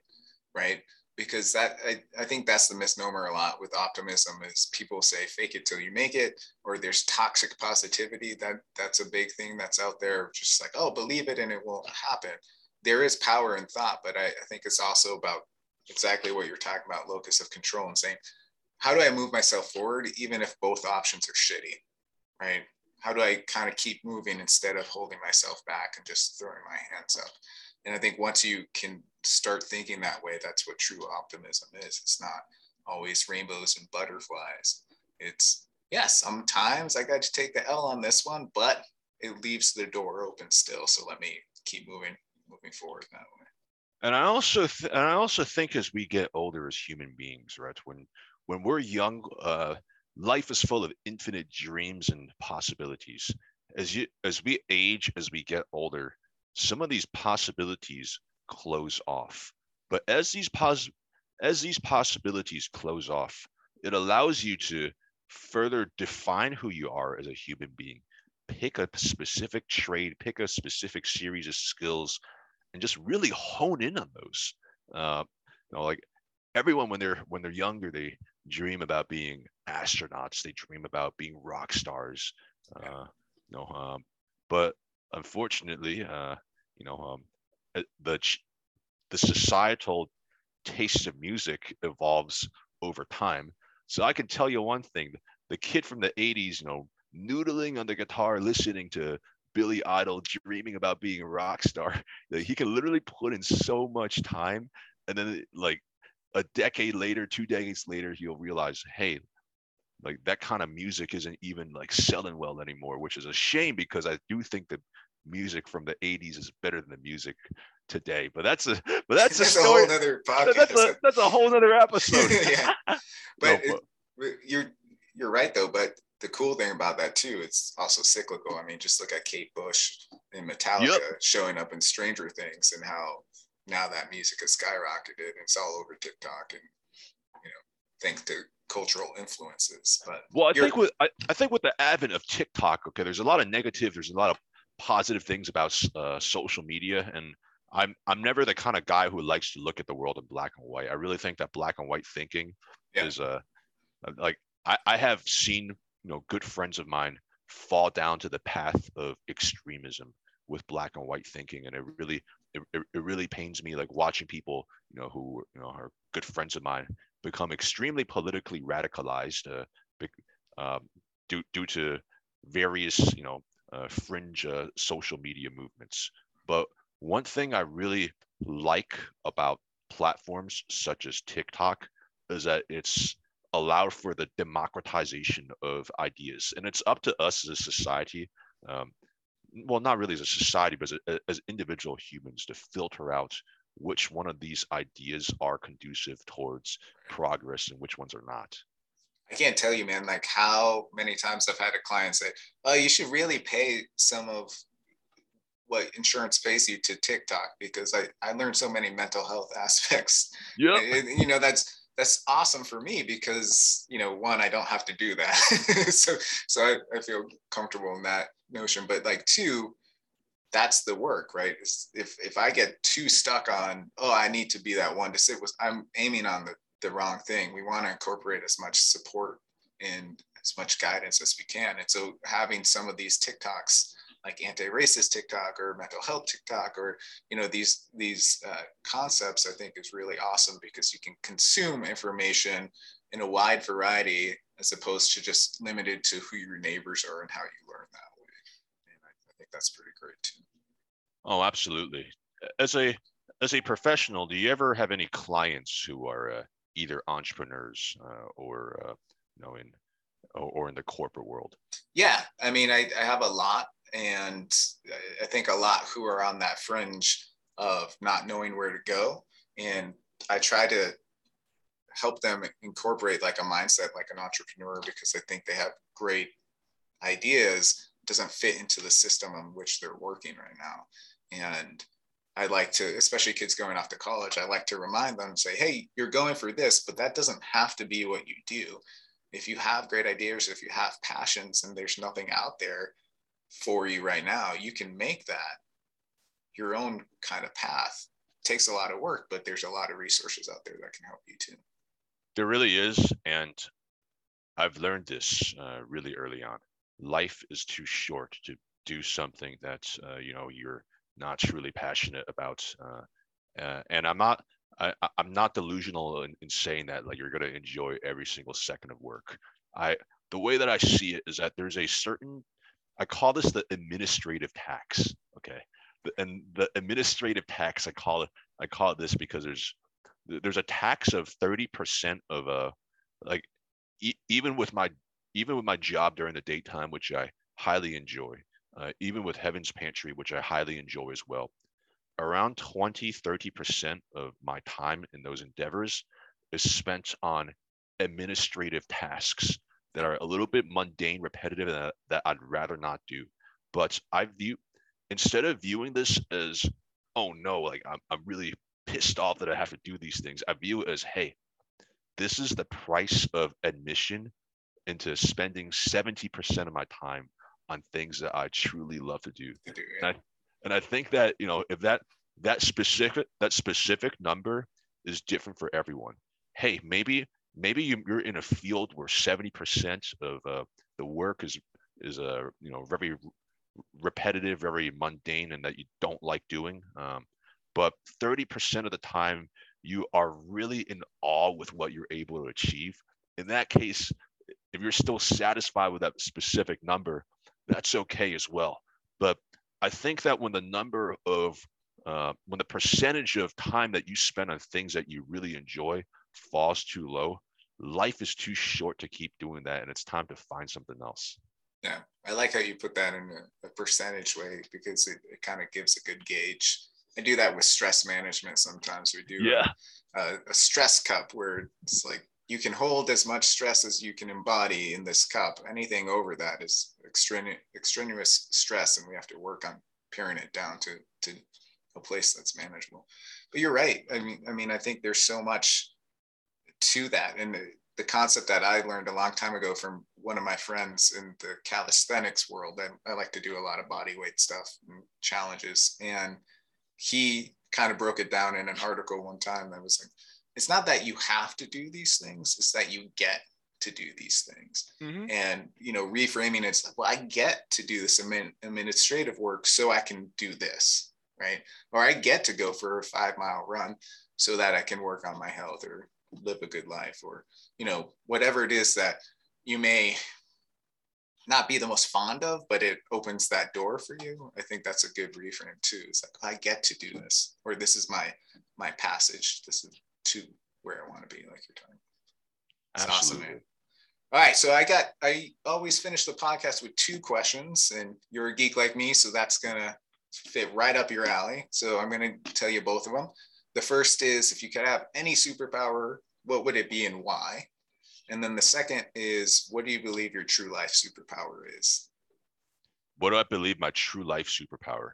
right? Because that I, I think that's the misnomer a lot with optimism is people say fake it till you make it or there's toxic positivity that that's a big thing that's out there just like oh believe it and it will happen. There is power in thought but I, I think it's also about exactly what you're talking about locus of control and saying how do i move myself forward even if both options are shitty? Right? How do i kind of keep moving instead of holding myself back and just throwing my hands up and i think once you can start thinking that way, that's what true optimism is. It's not always rainbows and butterflies. It's yes, sometimes I got to take the L on this one, but it leaves the door open still. So let me keep moving, moving forward that way. And I also, th- and I also think as we get older as human beings, right? When when we're young, uh, life is full of infinite dreams and possibilities. As you as we age, as we get older, some of these possibilities close off. But as these pos as these possibilities close off, it allows you to further define who you are as a human being. Pick a specific trade, pick a specific series of skills, and just really hone in on those. Uh, you know, like everyone when they're when they're younger, they dream about being astronauts. They dream about being rock stars. Uh, you know, um, but unfortunately, uh, you know, um, the the societal taste of music evolves over time. So I can tell you one thing: the kid from the '80s, you know, noodling on the guitar, listening to Billy Idol, dreaming about being a rock star, he can literally put in so much time, and then like a decade later, two decades later, he'll realize, hey, like that kind of music isn't even like selling well anymore, which is a shame because I do think that music from the 80s is better than the music today. But that's a but that's, that's a, story. a whole other podcast. That's a, that's a whole other episode. yeah. But, No, it- you're you're right though, but the cool thing about that too, it's also cyclical. I mean, just look at Kate Bush in Metallica showing up in Stranger Things and how now that music has skyrocketed and it's all over TikTok and you know, thanks to cultural influences. But Well, I think with I, I think with the advent of TikTok, okay, there's a lot of negative, there's a lot of positive things about uh, social media, and I'm I'm never the kind of guy who likes to look at the world in black and white. I really think that black and white thinking Yeah. is uh like I, I have seen you know good friends of mine fall down to the path of extremism with black and white thinking, and it really it, it, it really pains me like watching people you know who you know are good friends of mine become extremely politically radicalized uh, um, due due to various you know uh, fringe uh, social media movements. But one thing I really like about platforms such as TikTok is that it's allowed for the democratization of ideas, and it's up to us as a society. Um, well, not really as a society, but as, as individual humans to filter out which one of these ideas are conducive towards progress and which ones are not. I can't tell you, man, like how many times I've had a client say, Oh, you should really pay some of what insurance pays you to TikTok because I, I learned so many mental health aspects. Yeah. You know, that's that's awesome for me because you know, one, I don't have to do that. so so I, I feel comfortable in that notion. But like two, that's the work, right? If if I get too stuck on, oh, I need to be that one to sit with, I'm aiming on the the wrong thing. We want to incorporate as much support and as much guidance as we can. And so having some of these TikToks like anti-racist TikTok or mental health TikTok or you know these these uh, concepts I think is really awesome because you can consume information in a wide variety as opposed to just limited to who your neighbors are and how you learn that way. And I, I think that's pretty great too. Oh, absolutely. As a as a professional, do you ever have any clients who are uh, either entrepreneurs uh, or uh, you know in or, or in the corporate world? Yeah, I mean, I, I have a lot, and I- I think a lot who are on that fringe of not knowing where to go. And I try to help them incorporate like a mindset like an entrepreneur because I think they have great ideas, doesn't fit into the system on which they're working right now. And I like to, especially kids going off to college, I like to remind them say, hey, you're going for this, but that doesn't have to be what you do if you have great ideas, if you have passions and there's nothing out there for you right now, you can make that your own kind of path. It takes a lot of work, but there's a lot of resources out there that can help you too. There really is, and I've learned this uh, really early on. Life is too short to do something that uh, you know you're not truly passionate about, uh, uh, and I'm not. I, I'm not delusional in, in saying that like you're going to enjoy every single second of work. I the way that I see it is that there's a certain I call this the administrative tax. Okay, and the administrative tax I call it I call it this because there's there's a tax of 30% of a like e- even with my even with my job during the daytime which i highly enjoy uh, even with heaven's pantry which i highly enjoy as well around 20 30% of my time in those endeavors is spent on administrative tasks that are a little bit mundane, repetitive, and that, that I'd rather not do. But I view instead of viewing this as, oh no, like I'm, I'm really pissed off that I have to do these things. I view it as, hey, this is the price of admission into spending 70% of my time on things that I truly love to do. And I, and I think that, you know, if that that specific that specific number is different for everyone. Hey, maybe maybe you're in a field where 70% of uh, the work is is a uh, you know very repetitive, very mundane, and that you don't like doing. Um, but 30% of the time, you are really in awe with what you're able to achieve. In that case, if you're still satisfied with that specific number, that's okay as well. But I think that when the number of uh, when the percentage of time that you spend on things that you really enjoy falls too low, life is too short to keep doing that, and it's time to find something else. Yeah, I like how you put that in a, a percentage way because it, it kind of gives a good gauge. I do that with stress management sometimes. We do yeah. a, a stress cup where it's like you can hold as much stress as you can embody in this cup. Anything over that is extraneous, extraneous stress, and we have to work on paring it down to to a place that's manageable. But you're right. I mean, I mean, I think there's so much to that, and the concept that I learned a long time ago from one of my friends in the calisthenics world. I, I like to do a lot of body weight stuff and challenges. And he kind of broke it down in an article one time that was like, it's not that you have to do these things, it's that you get to do these things. Mm-hmm. And, you know, reframing it's like, well, I get to do this administrative work so I can do this, right? Or I get to go for a five mile run so that I can work on my health or live a good life or you know whatever it is that you may not be the most fond of but it opens that door for you i think that's a good reframe too it's like i get to do this or this is my my passage this is to where i want to be like you're talking it's Absolutely. awesome man all right so i got i always finish the podcast with two questions and you're a geek like me so that's gonna fit right up your alley so i'm gonna tell you both of them the first is if you could have any superpower, what would it be and why? And then the second is what do you believe your true life superpower is? What do I believe my true life superpower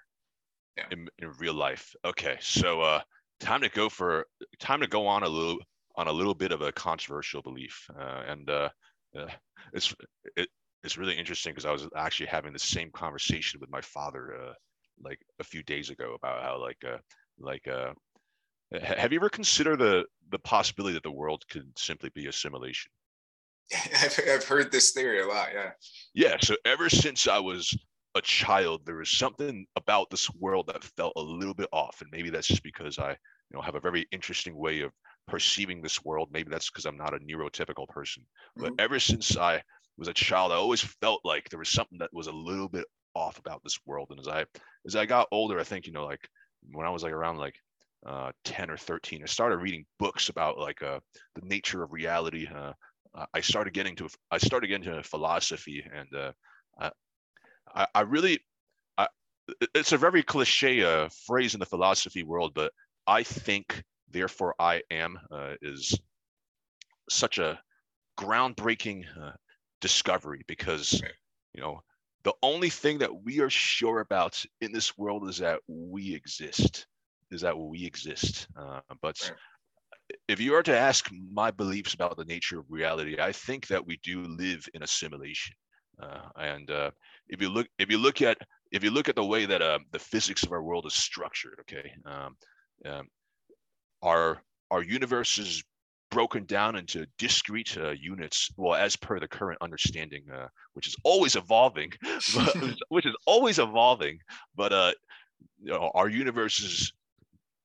yeah. in, in real life? Okay, so uh, time to go for time to go on a little on a little bit of a controversial belief, uh, and uh, uh, it's it, it's really interesting because I was actually having the same conversation with my father uh, like a few days ago about how like uh, like uh, have you ever considered the the possibility that the world could simply be a simulation? I've, I've heard this theory a lot. Yeah. Yeah. So ever since I was a child, there was something about this world that felt a little bit off, and maybe that's just because I, you know, have a very interesting way of perceiving this world. Maybe that's because I'm not a neurotypical person. But mm-hmm. ever since I was a child, I always felt like there was something that was a little bit off about this world. And as I as I got older, I think you know, like when I was like around like uh, 10 or 13 i started reading books about like uh, the nature of reality uh, i started getting to i started getting to philosophy and uh, I, I really I, it's a very cliche uh, phrase in the philosophy world but i think therefore i am uh, is such a groundbreaking discovery because you know the only thing that we are sure about in this world is that we exist is that we exist. Uh, but if you are to ask my beliefs about the nature of reality, I think that we do live in a simulation. Uh, and uh, if you look, if you look at, if you look at the way that uh, the physics of our world is structured, okay, um, um, our our universe is broken down into discrete uh, units well as per the current understanding uh, which is always evolving but, which is always evolving but uh, you know, our universe is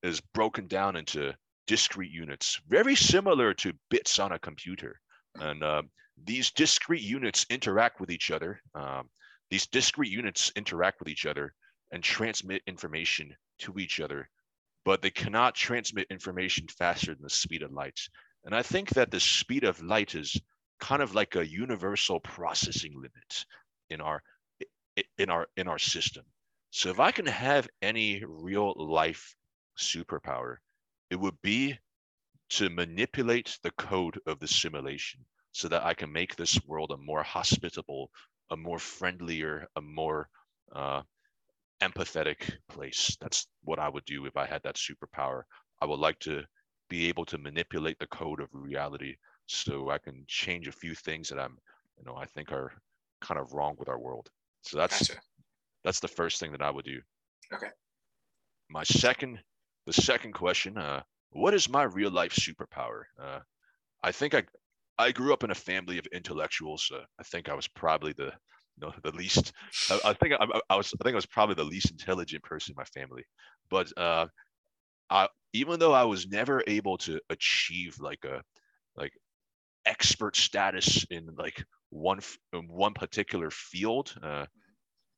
is broken down into discrete units, very similar to bits on a computer. And uh, these discrete units interact with each other. Um, these discrete units interact with each other and transmit information to each other, but they cannot transmit information faster than the speed of light. And I think that the speed of light is kind of like a universal processing limit in our in our in our system. So if I can have any real life superpower, it would be to manipulate the code of the simulation. So that I can make this world a more hospitable, a more friendlier, a more uh, empathetic place. That's what I would do if I had that superpower. I would like to be able to manipulate the code of reality so I can change a few things that I'm, you know, I think are kind of wrong with our world. So that's gotcha. that's the first thing that I would do. Okay. My second, the second question, uh, what is my real life superpower? Uh, I think I I grew up in a family of intellectuals. Uh, I think I was probably the you know, the least. I, I think I, I, was. I think I was probably the least intelligent person in my family. But uh, I, even though I was never able to achieve like a like expert status in like one in one particular field, uh,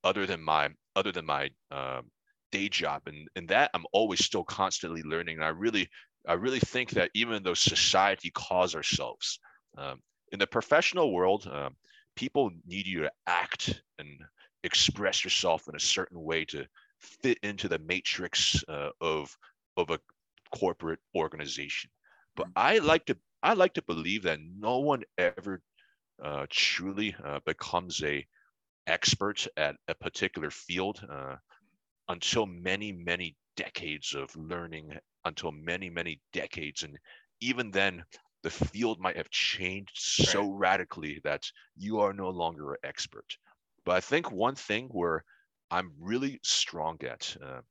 other than my other than my um, day job, and and that I'm always still constantly learning. And I really I really think that even though society calls ourselves um, in the professional world, um, people need you to act and express yourself in a certain way to fit into the matrix uh, of of a corporate organization. But mm. I like to I like to believe that no one ever uh, truly uh, becomes a expert at a particular field uh, until many many decades of learning until many many decades and even then the field might have changed so right. radically that you are no longer an expert. But I think one thing where I'm really strong at uh,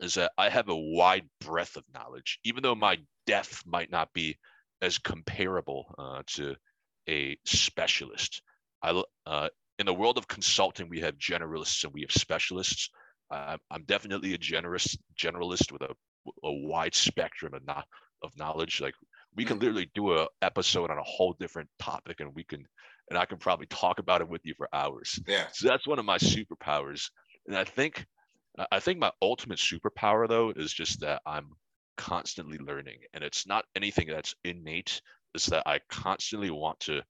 is that I have a wide breadth of knowledge, even though my depth might not be as comparable uh, to a specialist. I, uh, in the world of consulting, we have generalists and we have specialists. I'm definitely a generous generalist with a, a wide spectrum of, not, of knowledge. Like we can literally do a episode on a whole different topic and we can and i can probably talk about it with you for hours. Yeah. So that's one of my superpowers. And i think i think my ultimate superpower though is just that i'm constantly learning. And it's not anything that's innate. It's that i constantly want to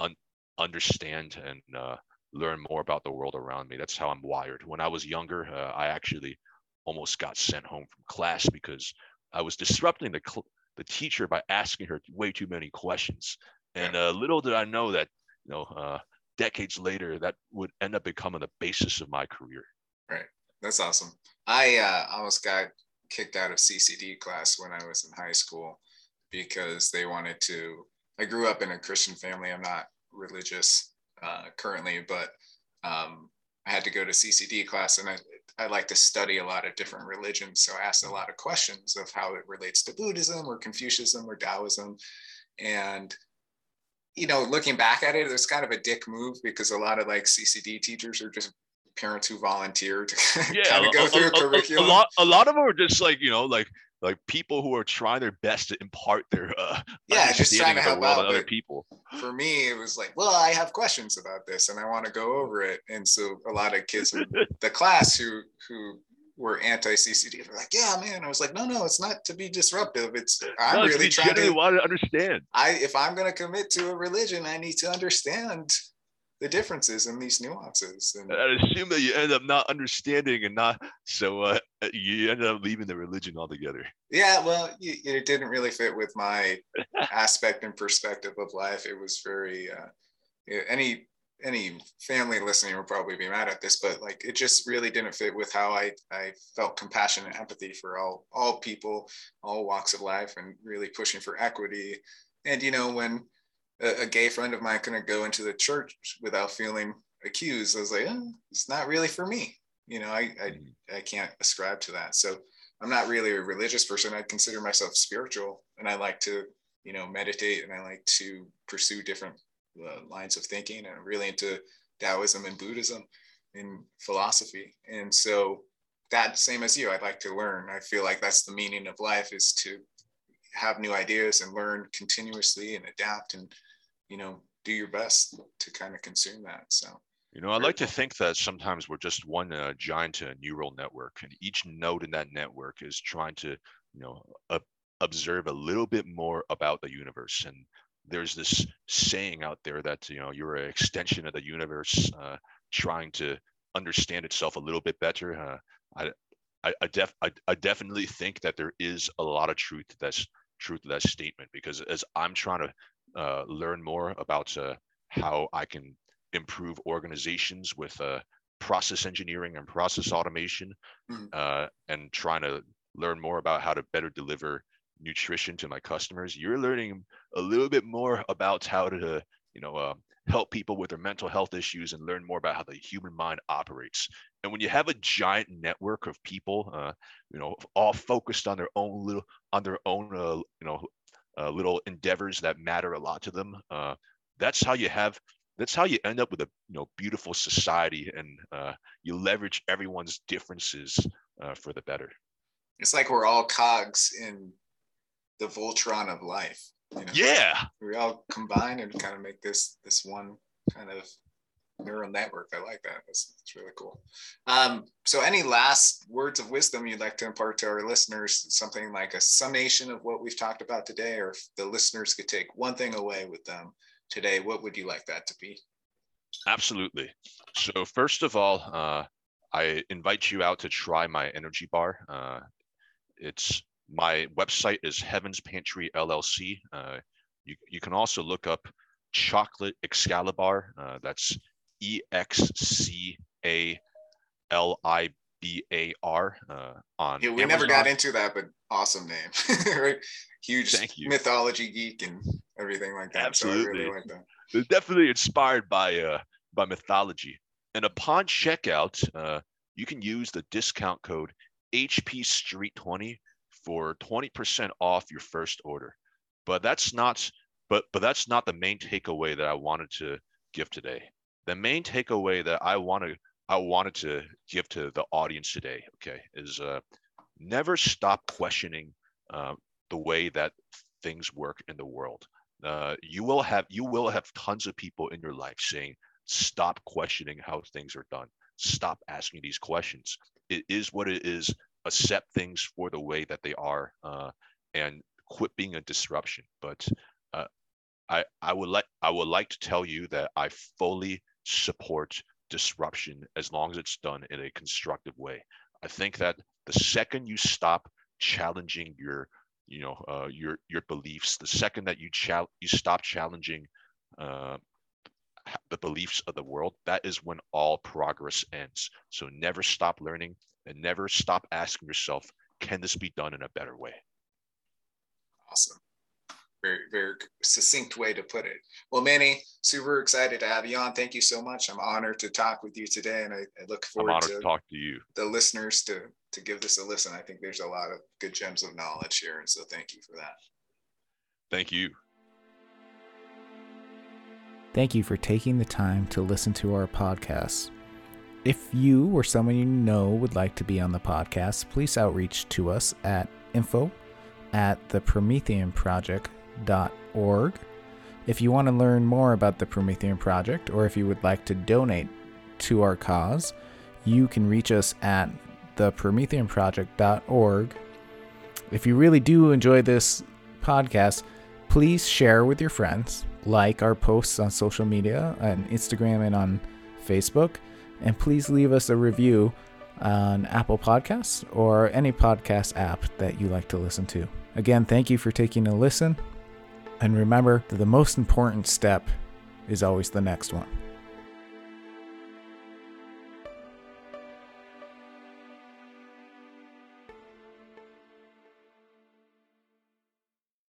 un- understand and uh, learn more about the world around me. That's how i'm wired. When i was younger uh, i actually almost got sent home from class because i was disrupting the cl- the teacher by asking her way too many questions. And uh, little did I know that, you know, uh, decades later, that would end up becoming the basis of my career. Right. That's awesome. I uh, almost got kicked out of CCD class when I was in high school because they wanted to. I grew up in a Christian family. I'm not religious uh, currently, but um, I had to go to CCD class, and I, I like to study a lot of different religions. So I asked a lot of questions of how it relates to Buddhism or Confucianism or Taoism. And, you know, looking back at it, it's kind of a dick move because a lot of like CCD teachers are just parents who volunteer to yeah, kind of go through a, a, curriculum. A, a, lot, a lot of them are just like, you know, like like people who are trying their best to impart their uh yeah just trying to help out other people for me it was like well i have questions about this and i want to go over it and so a lot of kids in the class who who were anti-CCD. They're like, yeah, man. I was like, no, no, it's not to be disruptive. It's I'm no, really trying to want to understand. I if I'm going to commit to a religion, I need to understand the differences and these nuances. And I assume that you end up not understanding and not so uh, you ended up leaving the religion altogether. Yeah, well, you, it didn't really fit with my aspect and perspective of life. It was very uh, any any family listening will probably be mad at this, but like it just really didn't fit with how I I felt compassion and empathy for all all people, all walks of life, and really pushing for equity. And you know when a, a, gay friend of mine couldn't go into the church without feeling accused. I was like, oh, it's not really for me. You know, I, I, mm-hmm. I can't ascribe to that. So I'm not really a religious person. I consider myself spiritual and I like to, you know, meditate and I like to pursue different uh, lines of thinking and I'm really into Taoism and Buddhism and philosophy. And so that same as you, I'd like to learn. I feel like that's the meaning of life is to have new ideas and learn continuously and adapt and you know do your best to kind of consume that so. You know i like to think that sometimes we're just one uh, giant uh, neural network and each node in that network is trying to you know uh, observe a little bit more about the universe and there's this saying out there that you know you're an extension of the universe uh, trying to understand itself a little bit better uh, I, I, I, def, I, I definitely think that there is a lot of truth that's truth of that statement because as I'm trying to uh, learn more about uh, how I can improve organizations with uh, process engineering and process automation, Mhm. uh, and trying to learn more about how to better deliver nutrition to my customers. You're learning a little bit more about how to, you know, uh, help people with their mental health issues and learn more about how the human mind operates. And when you have a giant network of people, uh, you know, all focused on their own little, on their own, uh, you know, uh, little endeavors that matter a lot to them, uh, that's how you have that's how you end up with a you know beautiful society and uh, you leverage everyone's differences uh, for the better It's like we're all cogs in the Voltron of life. You know? yeah We all combine and kind of make this this one kind of neural network. I like that. That's, that's really cool. Um, so, any last words of wisdom you'd like to impart to our listeners? Something like a summation of what we've talked about today, or if the listeners could take one thing away with them today, what would you like that to be? absolutely so first of all uh, i invite you out to try my energy bar uh, it's my website is heavens pantry llc uh, you, you can also look up chocolate excalibar uh, that's E X C A L I B A R uh, on. Yeah, we never got into that, but awesome name. right? Huge Thank you. mythology geek and everything like that. So I Absolutely. really like that. Definitely inspired by uh by mythology. And upon checkout, uh, you can use the discount code HP Street 20 for 20% off your first order. But that's not but but that's not the main takeaway that I wanted to give today. The main takeaway that I want to I wanted to give to the audience today, okay, is uh, never stop questioning uh, the way that things work in the world. Uh, you will have you will have tons of people in your life saying stop questioning how things are done. Stop asking these questions. It is what it is. Accept things for the way that they are uh, and quit being a disruption. But uh, i i would like i would like to tell you that i fully support disruption as long as it's done in a constructive way. I think that the second you stop challenging your you know uh, your your beliefs the second that you chal- you stop challenging uh, the beliefs of the world that is when all progress ends. So never stop learning and never stop asking yourself can this be done in a better way? Awesome. Very, very succinct way to put it. Well, Manny, super excited to have you on. Thank you so much. I'm honored to talk with you today, and I, I look i'm forward honored to to talk to you the listeners to to give this a listen. I think there's a lot of good gems of knowledge here, and so thank you for that. thank you Thank you for taking the time to listen to our podcast. If you or someone you know would like to be on the podcast, please outreach to us at info at the prometheanproject.org. If you want to learn more about the Promethean Project or if you would like to donate to our cause, you can reach us at theprometheanproject.org. If you really do enjoy this podcast, please share with your friends, like our posts on social media, on Instagram and on Facebook, and please leave us a review on Apple Podcasts or any podcast app that you like to listen to. Again, thank you for taking a listen, and remember that the most important step is always the next one.